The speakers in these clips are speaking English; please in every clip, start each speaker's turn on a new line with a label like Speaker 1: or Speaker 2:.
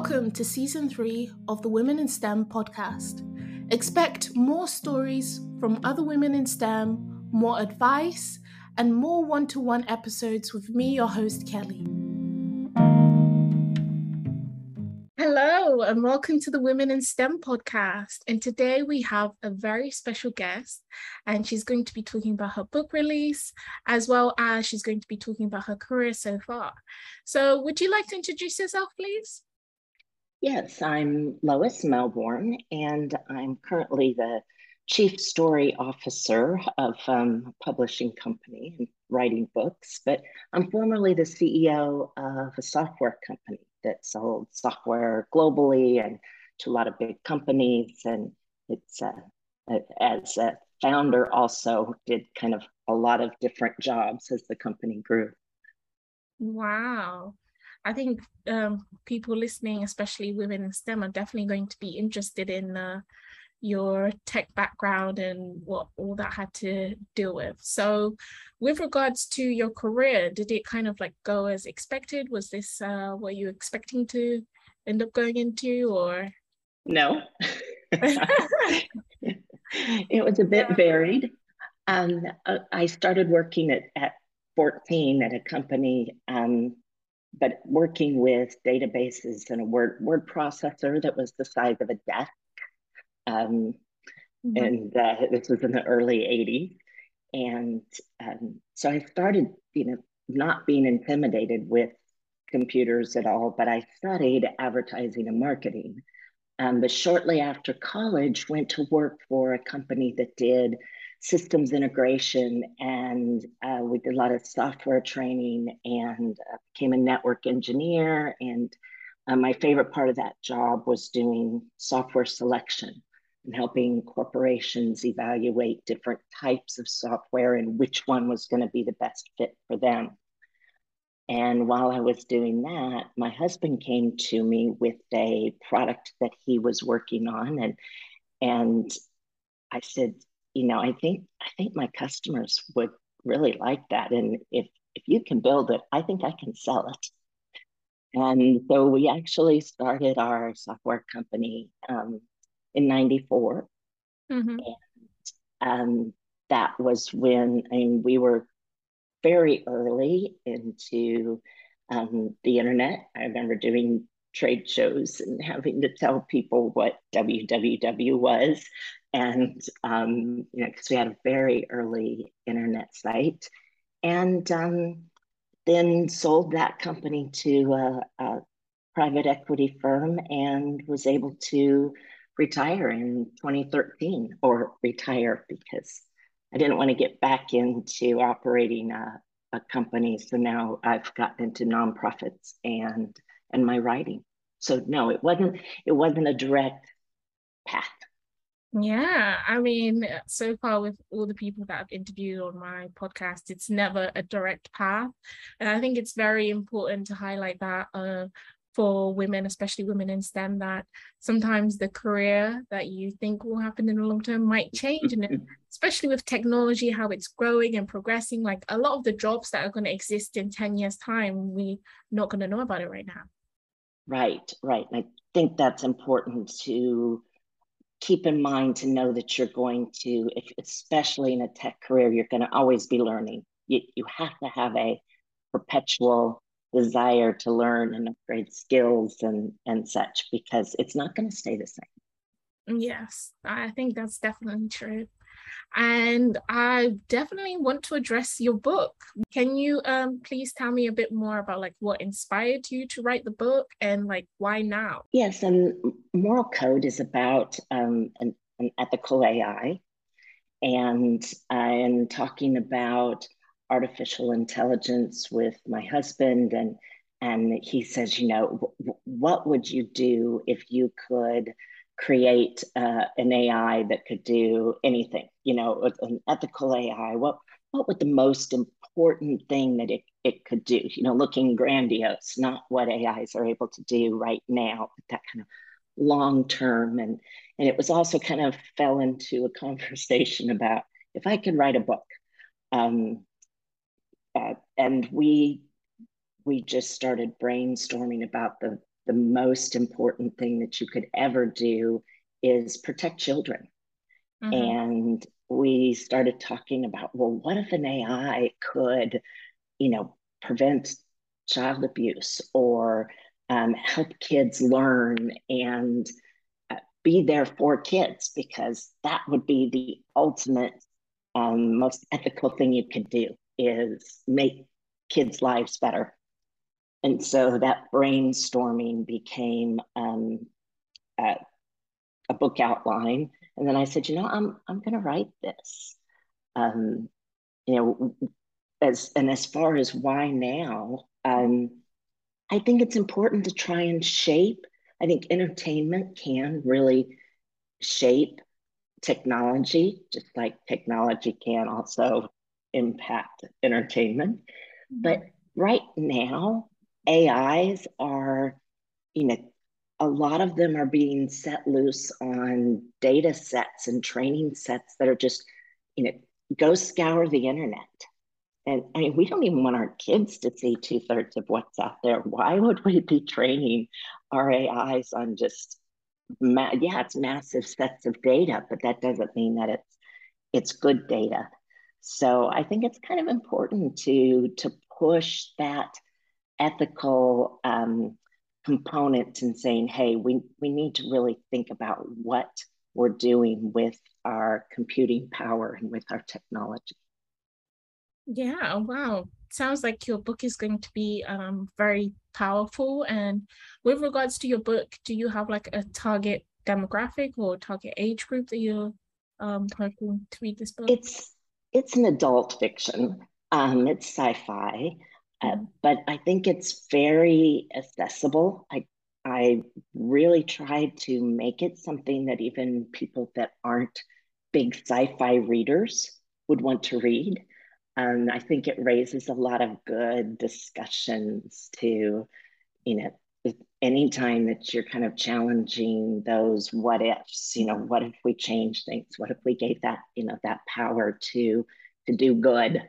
Speaker 1: Welcome to season three of the Women in STEM podcast. Expect more stories from other women in STEM, more advice, and more one to one episodes with me, your host, Kelly. Hello, and welcome to the Women in STEM podcast. And today we have a very special guest, and she's going to be talking about her book release, as well as she's going to be talking about her career so far. So, would you like to introduce yourself, please?
Speaker 2: Yes, I'm Lois Melbourne, and I'm currently the chief story officer of um, a publishing company and writing books. But I'm formerly the CEO of a software company that sold software globally and to a lot of big companies. And it's uh, as a founder, also did kind of a lot of different jobs as the company grew.
Speaker 1: Wow. I think um, people listening, especially women in STEM, are definitely going to be interested in uh, your tech background and what all that had to deal with. So, with regards to your career, did it kind of like go as expected? Was this uh, what you expecting to end up going into, or
Speaker 2: no? it was a bit varied. Um, uh, I started working at, at 14 at a company um, but working with databases and a word word processor that was the size of a desk. Um, mm-hmm. And uh, this was in the early 80s. And um, so I started, you know, not being intimidated with computers at all, but I studied advertising and marketing. Um, but shortly after college, went to work for a company that did systems integration and uh, we did a lot of software training and uh, became a network engineer. And uh, my favorite part of that job was doing software selection and helping corporations evaluate different types of software and which one was going to be the best fit for them. And while i was doing that my husband came to me with a product that he was working on and and i said you know, I think I think my customers would really like that. And if if you can build it, I think I can sell it. And so we actually started our software company um, in '94, mm-hmm. and um, that was when I mean we were very early into um, the internet. I remember doing trade shows and having to tell people what www was and um, you know because we had a very early internet site and um, then sold that company to a, a, private equity firm and was able to retire in 2013 or retire because i didn't want to get back into operating a, a company. So now i've gotten into nonprofits and and my writing. So no it wasn't it wasn't a direct path
Speaker 1: yeah, I mean, so far with all the people that I've interviewed on my podcast, it's never a direct path. And I think it's very important to highlight that uh, for women, especially women in STEM, that sometimes the career that you think will happen in the long term might change. And especially with technology, how it's growing and progressing, like a lot of the jobs that are going to exist in 10 years' time, we're not going to know about it right now.
Speaker 2: Right, right. And I think that's important to keep in mind to know that you're going to, if, especially in a tech career, you're going to always be learning. You, you have to have a perpetual desire to learn and upgrade skills and, and such because it's not going to stay the same.
Speaker 1: Yes, I think that's definitely true and I definitely want to address your book. Can you um, please tell me a bit more about like what inspired you to write the book and like why now?
Speaker 2: Yes, and Moral Code is about um, an, an ethical AI, and I am talking about artificial intelligence with my husband and and he says you know what would you do if you could create uh, an AI that could do anything, you know, an ethical AI, what what would the most important thing that it, it could do, you know, looking grandiose, not what AIs are able to do right now, but that kind of long term. And and it was also kind of fell into a conversation about if I could write a book. Um, uh, and we we just started brainstorming about the the most important thing that you could ever do is protect children. Mm-hmm. And we started talking about, well, what if an AI could, you know, prevent child abuse or um, help kids learn and uh, be there for kids because that would be the ultimate um, most ethical thing you could do is make kids lives better and so that brainstorming became um, a, a, book outline. And then i said you know i'm, I'm going to write this. Um, you know as and as far as why now um, i think it's important to try and shape. I think entertainment can really shape technology just like technology can also impact entertainment. Mm-hmm. but right now ais are you know a lot of them are being set loose on data sets and training sets that are just you know go scour the internet and I mean, we don't even want our kids to see two thirds of what's out there. Why would we be training our AIs on just, ma- yeah, it's massive sets of data, but that doesn't mean that it's it's good data. So I think it's kind of important to to push that ethical um, component and saying, hey, we we need to really think about what we're doing with our computing power and with our technology.
Speaker 1: Yeah, wow. Sounds like your book is going to be um, very powerful. And with regards to your book, do you have like a target demographic or target age group that you're um, hoping to read this book?
Speaker 2: It's it's an adult fiction. Um, it's sci-fi, uh, but I think it's very accessible. I I really tried to make it something that even people that aren't big sci-fi readers would want to read. Um, I think it raises a lot of good discussions to, you know, anytime that you're kind of challenging those what ifs, you know, what if we change things? What if we gave that, you know, that power to to do good?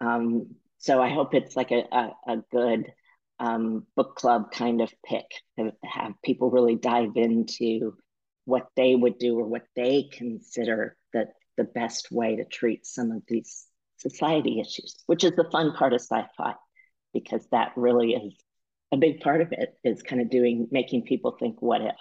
Speaker 2: Um, so I hope it's like a, a, a good um, book club kind of pick to have people really dive into what they would do or what they consider that the best way to treat some of these society issues, which is the fun part of sci-fi, because that really is a big part of it is kind of doing making people think what if?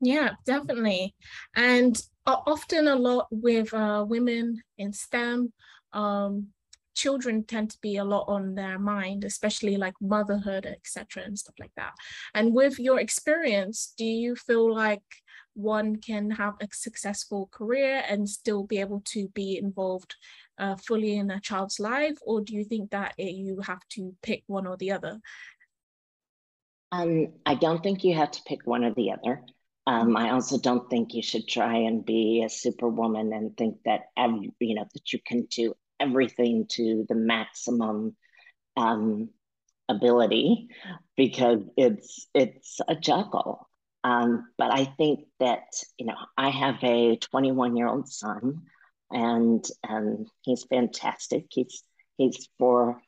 Speaker 1: Yeah definitely. And often a lot with uh, women in stem um, children tend to be a lot on their mind especially like motherhood etc and stuff like that and with your experience do you feel like one can have a successful career and still be able to be involved uh, fully in a child's life, or do you think that it, you have to pick one or the other?
Speaker 2: Um, I don't think you have to pick one or the other. Um, I also don't think you should try and be a superwoman and think that every, you know that you can do everything to the maximum um, ability because it's it's a juggle. Um, but I think that you know I have a 21 year old son and and he's fantastic. He's he's for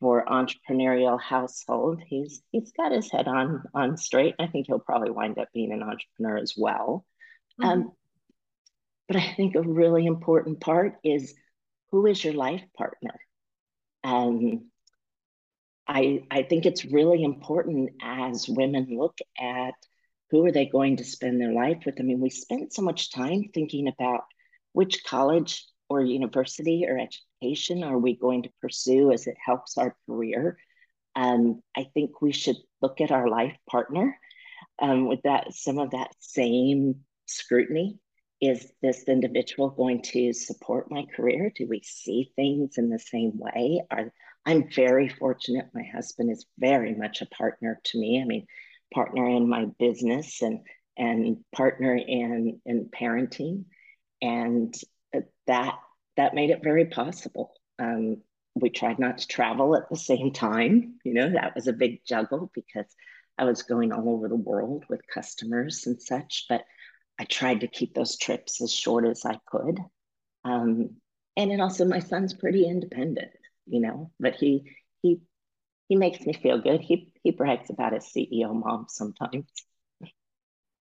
Speaker 2: for entrepreneurial household. He's he's got his head on on straight. I think he'll probably wind up being an entrepreneur as well. Mm-hmm. Um, but I think a really important part is who is your life partner. Um, I I think it's really important as women look at who are they going to spend their life with. I mean, we spend so much time thinking about which college or university or education are we going to pursue as it helps our career? Um, I think we should look at our life partner um, with that some of that same scrutiny. Is this individual going to support my career? Do we see things in the same way? Are, I'm very fortunate. My husband is very much a partner to me. I mean, partner in my business and and partner in in parenting and that that made it very possible. Um, we tried not to travel at the same time. You know, that was a big juggle because I was going all over the world with customers and such. But I tried to keep those trips as short as I could. Um, and then also, my son's pretty independent, you know, but he he he makes me feel good. He he brags about his CEO mom sometimes.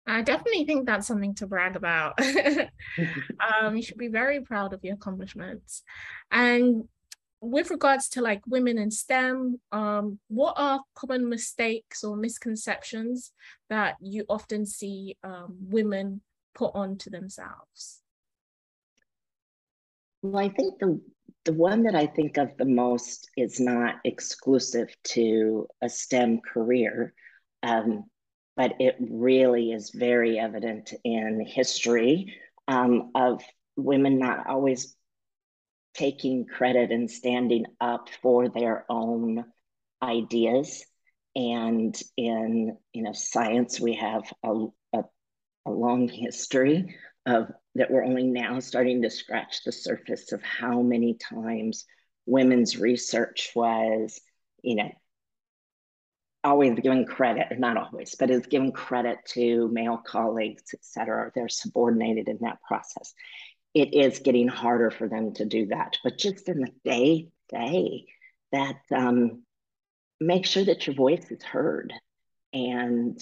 Speaker 1: I definitely think that's something to brag about. um, you should be very proud of your accomplishments. And with regards to like women in STEM, um, what are common mistakes or misconceptions that you often see um, women put onto themselves?
Speaker 2: Well, I think the the one that I think of the most is not exclusive to a STEM career, um, but it really is very evident in history um, of women not always taking credit and standing up for their own ideas. And in you know science, we have a, a, long history of that we're only now starting to scratch the surface of how many times women's research was, you know, always given credit, not always, but is given credit to male colleagues, et cetera. They're subordinated in that process it is getting harder for them to do that. But just in the day day, that um, make sure that your voice is heard. And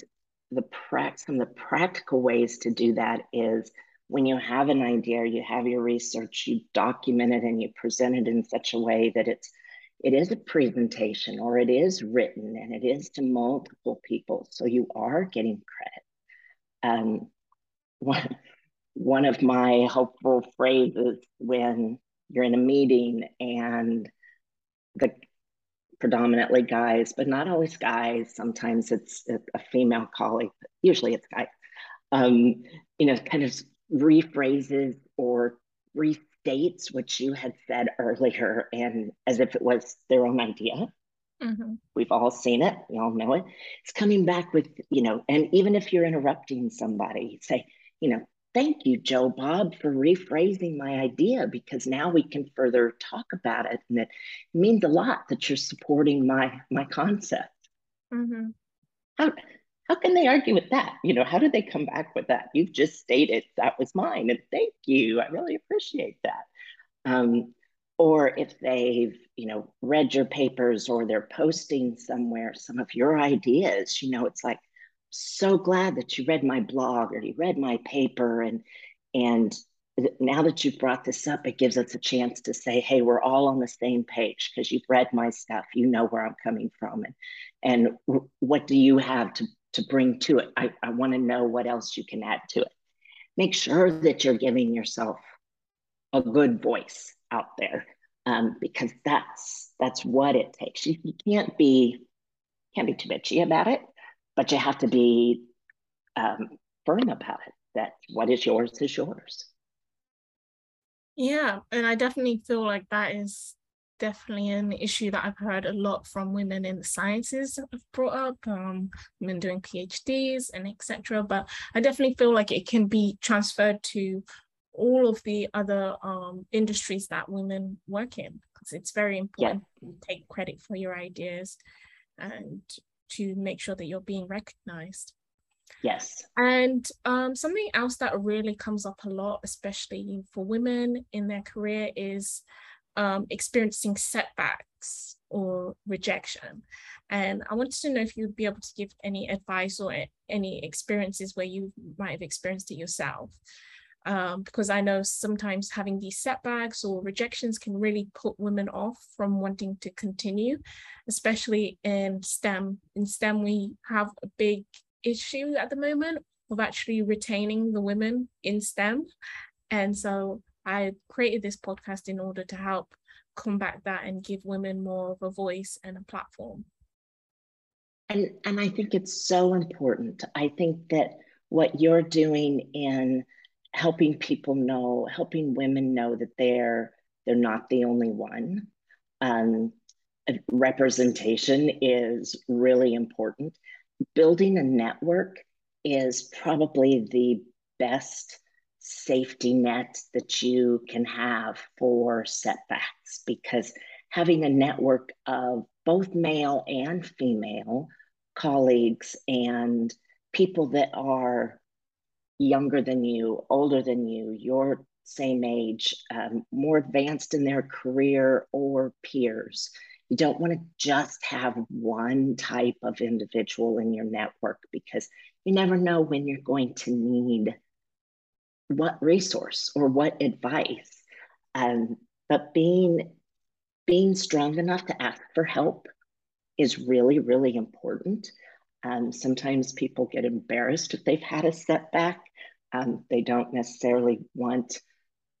Speaker 2: the pra- some of the practical ways to do that is when you have an idea, you have your research, you document it and you present it in such a way that it's it is a presentation or it is written and it is to multiple people. So you are getting credit. Um, one, one of my hopeful phrases when you're in a meeting and the predominantly guys, but not always guys. Sometimes it's a female colleague, but usually it's guys. Um, you know, kind of rephrases or restates what you had said earlier, and as if it was their own idea. Mm-hmm. We've all seen it. We all know it. It's coming back with, you know, and even if you're interrupting somebody, say, you know, thank you, Joe Bob, for rephrasing my idea because now we can further talk about it. And it means a lot that you're supporting my my concept. Mm-hmm. How how can they argue with that? You know, how did they come back with that? You've just stated that was mine, and thank you. I really appreciate that. Um, or if they've you know read your papers or they're posting somewhere some of your ideas, you know, it's like so glad that you read my blog or you read my paper. And and now that you've brought this up it gives us a chance to say hey we're all on the same page because you've read my stuff. You know where i'm coming from. And and what do you have to to bring to it? I, I want to know what else you can add to it. Make sure that you're giving yourself a good voice out there um, because that's that's what it takes. You, you can't be can't be too bitchy about it but you have to be um, firm about it that what is yours is yours
Speaker 1: yeah and i definitely feel like that is definitely an issue that i've heard a lot from women in the sciences I've brought up um, women doing phds and etc but i definitely feel like it can be transferred to all of the other um, industries that women work in because it's very important yeah. to take credit for your ideas and to make sure that you're being recognized.
Speaker 2: Yes.
Speaker 1: And um, something else that really comes up a lot, especially for women in their career, is um, experiencing setbacks or rejection. And I wanted to know if you'd be able to give any advice or any experiences where you might have experienced it yourself um, because I know sometimes having these setbacks or rejections can really put women off from wanting to continue, especially in STEM. In STEM, we have a big issue at the moment of actually retaining the women in STEM. And so I created this podcast in order to help combat that and give women more of a voice and a platform.
Speaker 2: And, and I think it's so important. I think that what you're doing in helping people know, helping women know that they're they're not the only one. Um, representation is really important. Building a network is probably the best safety net that you can have for setbacks because having a network of both male and female colleagues and people that are younger than you, older than you, your same age, um, more advanced in their career or peers, You don't want to just have one type of individual in your network because you never know when you're going to need what resource or what advice. Um, but being being strong enough to ask for help is really, really important. Um, sometimes people get embarrassed if they've had a setback. Um, they don't necessarily want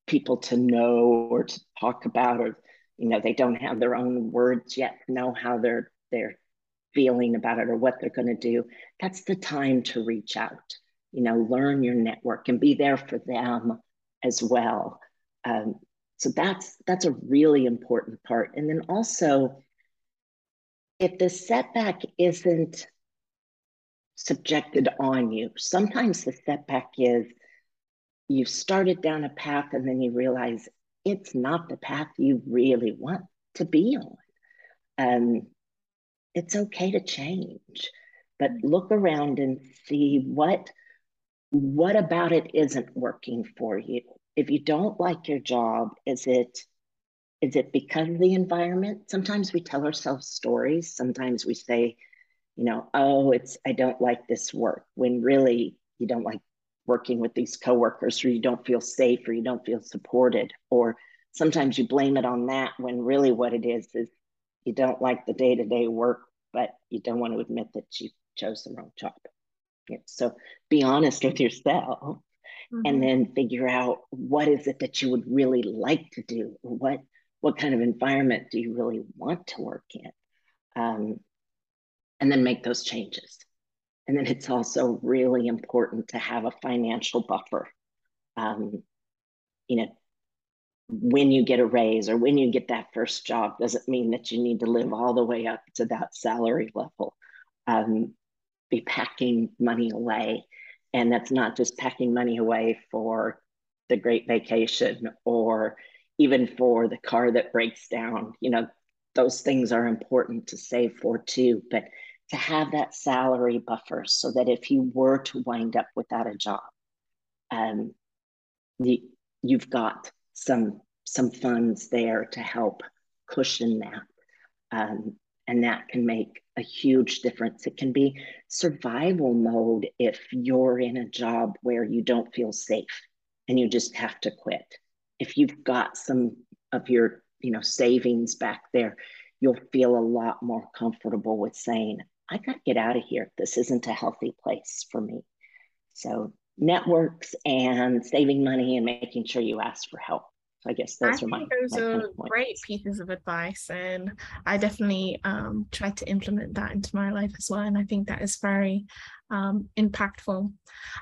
Speaker 2: people to know or to talk about, or you know, they don't have their own words yet know how they're they're feeling about it or what they're going to do. That's the time to reach out. You know, learn your network and be there for them as well. Um, so that's that's a really important part. And then also, if the setback isn't subjected on you, sometimes the setback is you've started down a path and then you realize it's not the path you really want to be on. Um, it's okay to change, but look around and see what what about it isn't working for you if you don't like your job, is it is it because of the environment? Sometimes we tell ourselves stories. Sometimes we say, you know, oh, it's I don't like this work, when really you don't like working with these coworkers, or you don't feel safe, or you don't feel supported, or sometimes you blame it on that when really what it is is you don't like the day-to-day work, but you don't want to admit that you chose the wrong job. Yeah, so be honest with yourself mm-hmm. and then figure out what is it that you would really like to do what what kind of environment do you really want to work in um, and then make those changes and then it's also really important to have a financial buffer um, you know when you get a raise or when you get that first job doesn't mean that you need to live all the way up to that salary level um, be packing money away and that's not just packing money away for the great vacation or even for the car that breaks down. You know, those things are important to save for too. But to have that salary buffer so that if you were to wind up without a job, um, you, you've got some some funds there to help cushion that. Um, and that can make a huge difference. It can be survival mode if you're in a job where you don't feel safe and you just have to quit. If you've got some of your, you know, savings back there, you'll feel a lot more comfortable with saying, I got to get out of here. This isn't a healthy place for me. So networks and saving money and making sure you ask for help. I guess those I are my.
Speaker 1: Those
Speaker 2: my
Speaker 1: are great pieces of advice, and I definitely um, try to implement that into my life as well. And I think that is very um, impactful.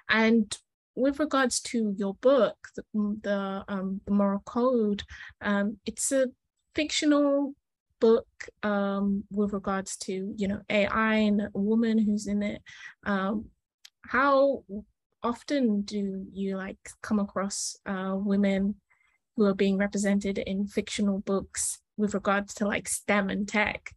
Speaker 1: And with regards to your book, the the, um, the Moral Code, um, it's a fictional book um, with regards to you know AI and a woman who's in it. Um, how often do you like come across uh, women who are being represented in fictional books with regards to like STEM and tech?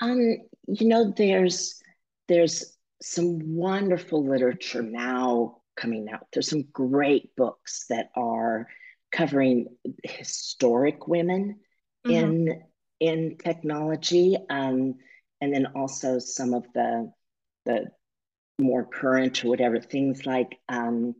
Speaker 2: Um, you know, there's there's some wonderful literature now coming out. There's some great books that are covering historic women mm-hmm. in in technology, um, and then also some of the the more current or whatever things like um,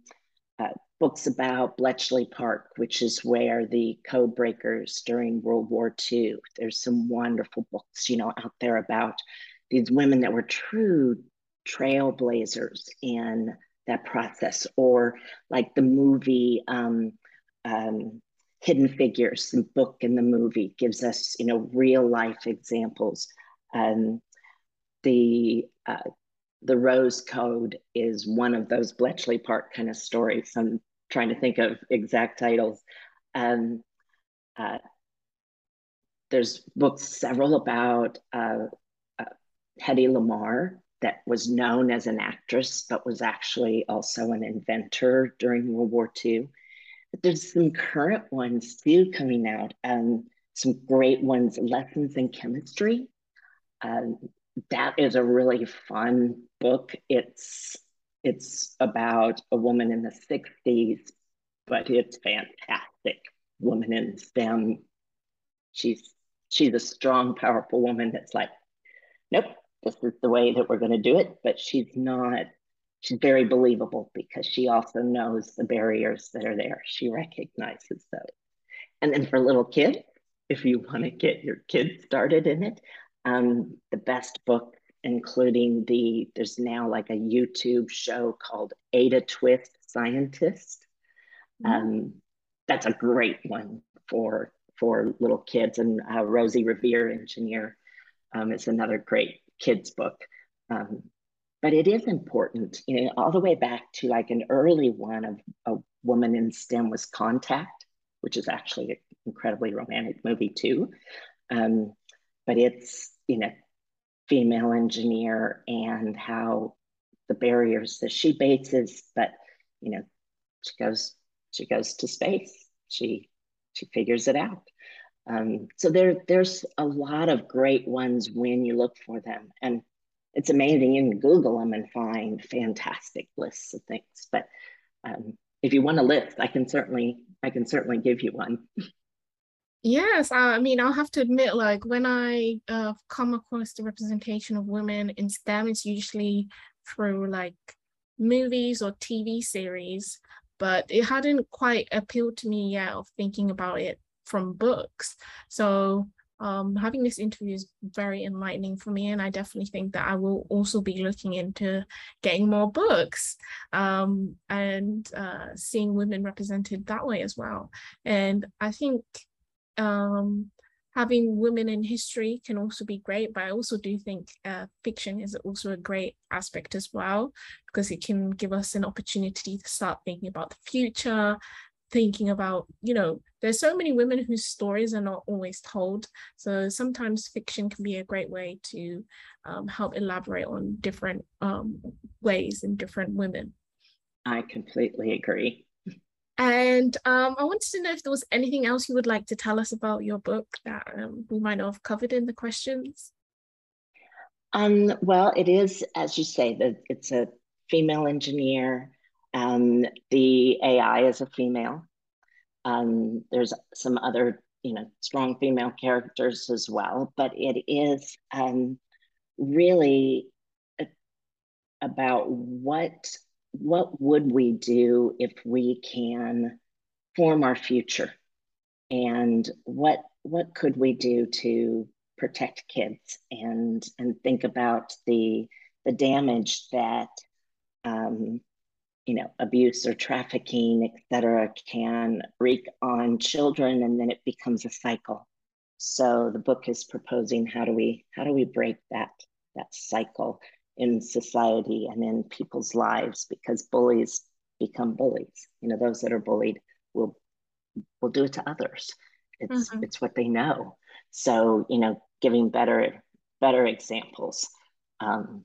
Speaker 2: uh, books about Bletchley Park, which is where the code breakers during World War II. There's some wonderful books, you know, out there about these women that were true trailblazers in that process, or like the movie um, um, Hidden Figures, the book and the movie gives us, you know, real life examples. Um, the uh, the Rose Code is one of those Bletchley Park kind of stories. I'm trying to think of exact titles. Um, uh, there's books several about uh, uh, Hedy Lamarr that was known as an actress, but was actually also an inventor during World War II. But there's some current ones too coming out, um, some great ones, Lessons in Chemistry. Um, that is a really fun book. It's it's about a woman in the 60s, but it's fantastic. Woman in STEM. She's she's a strong, powerful woman that's like, nope, this is the way that we're going to do it. But she's not, she's very believable because she also knows the barriers that are there. She recognizes those. And then for little kids, if you want to get your kids started in it, um, the best book, including the, there's now like a YouTube show called Ada Twist Scientist. Mm-hmm. Um, that's a great one for for little kids. And uh, Rosie Revere, Engineer, um, is another great kids book. Um, but it is important, you know, all the way back to like an early one of a woman in STEM was Contact, which is actually an incredibly romantic movie too. Um, but it's, you know, female engineer and how the barriers that she bases, but, you know, she goes, she goes to space. She, she figures it out. Um, so there, there's a lot of great ones when you look for them. And it's amazing. You can Google them and find fantastic lists of things. But um, if you want a list, I can certainly, I can certainly give you one.
Speaker 1: Yes, I mean, I'll have to admit, like when I uh, come across the representation of women in STEM, it's usually through like movies or TV series, but it hadn't quite appealed to me yet of thinking about it from books. So um, having this interview is very enlightening for me, and I definitely think that I will also be looking into getting more books um, and uh, seeing women represented that way as well. And I think um, having women in history can also be great, but I also do think uh, fiction is also a great aspect as well because it can give us an opportunity to start thinking about the future thinking about you know there's so many women whose stories are not always told. So sometimes fiction can be a great way to um, help elaborate on different um, ways in different women.
Speaker 2: I completely agree.
Speaker 1: And um, i wanted to know if there was anything else you would like to tell us about your book that um, we might not have covered in the questions?
Speaker 2: Um, well it is as you say that it's a female engineer um, the AI is a female. Um, there's some other, you know, strong female characters as well, but it is um, really a, about what what would we do if we can form our future, and what what could we do to protect kids and and think about the the damage that um, you know, abuse or trafficking, et cetera, can wreak on children, and then it becomes a cycle. So the book is proposing how do we how do we break that that cycle in society and in people's lives because bullies become bullies. You know, those that are bullied will will do it to others. It's mm-hmm. it's what they know. So you know, giving better better examples um,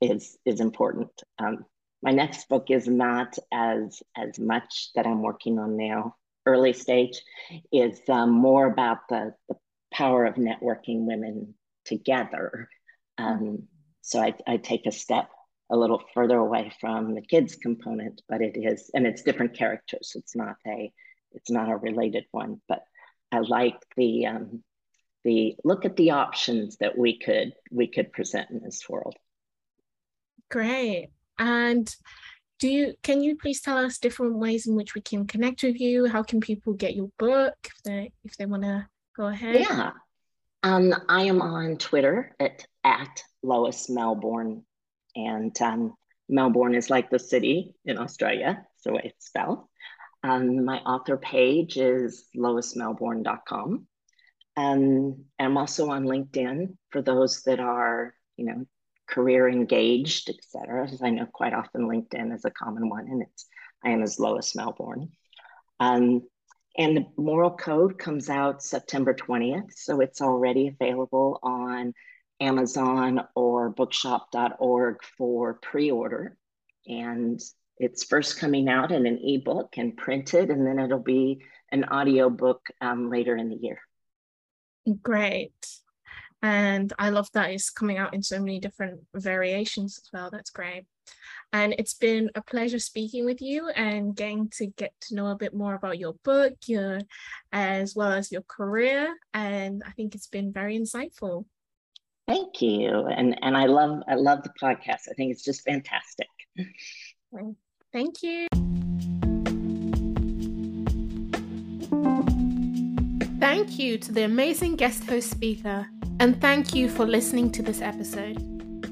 Speaker 2: is is important. Um, my next book is not as as much that I'm working on now. Early stage is um, more about the, the power of networking women together. Um, so I, I take a step a little further away from the kids component, but it is, and it's different characters. It's not a, it's not a related one. But I like the um, the look at the options that we could we could present in this world.
Speaker 1: Great. And do you can you please tell us different ways in which we can connect with you? How can people get your book if they if they want to go ahead?
Speaker 2: Yeah. Um, I am on Twitter at at Lois Melbourne, and um, Melbourne is like the city in Australia. Way it's spelled. Um, my author page is loismelbourne.com. Um, I'm also on LinkedIn for those that are, you know, career engaged, etc. As I know quite often LinkedIn is a common one, and it's I am as Lois Melbourne. Um, and the moral code comes out September 20th, so it's already available on Amazon or bookshop.org for pre-order. And it's first coming out in an ebook and printed, and then it'll be an audiobook um, later in the year.
Speaker 1: Great and I love that it's coming out in so many different variations as well. That's great. And it's been a pleasure speaking with you and getting to get to know a bit more about your book, your as well as your career. And I think it's been very insightful.
Speaker 2: Thank you. And and I love I love the podcast. I think it's just fantastic.
Speaker 1: Thank you. Thank you to the amazing guest host speaker, and thank you for listening to this episode.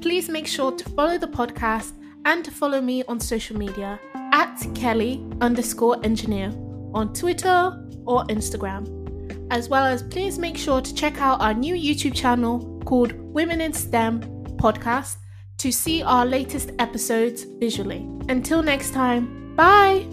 Speaker 1: Please make sure to follow the podcast and to follow me on social media at Kelly underscore engineer on Twitter or Instagram. As well as please make sure to check out our new YouTube channel called Women in STEM podcast to see our latest episodes visually. Until next time, bye!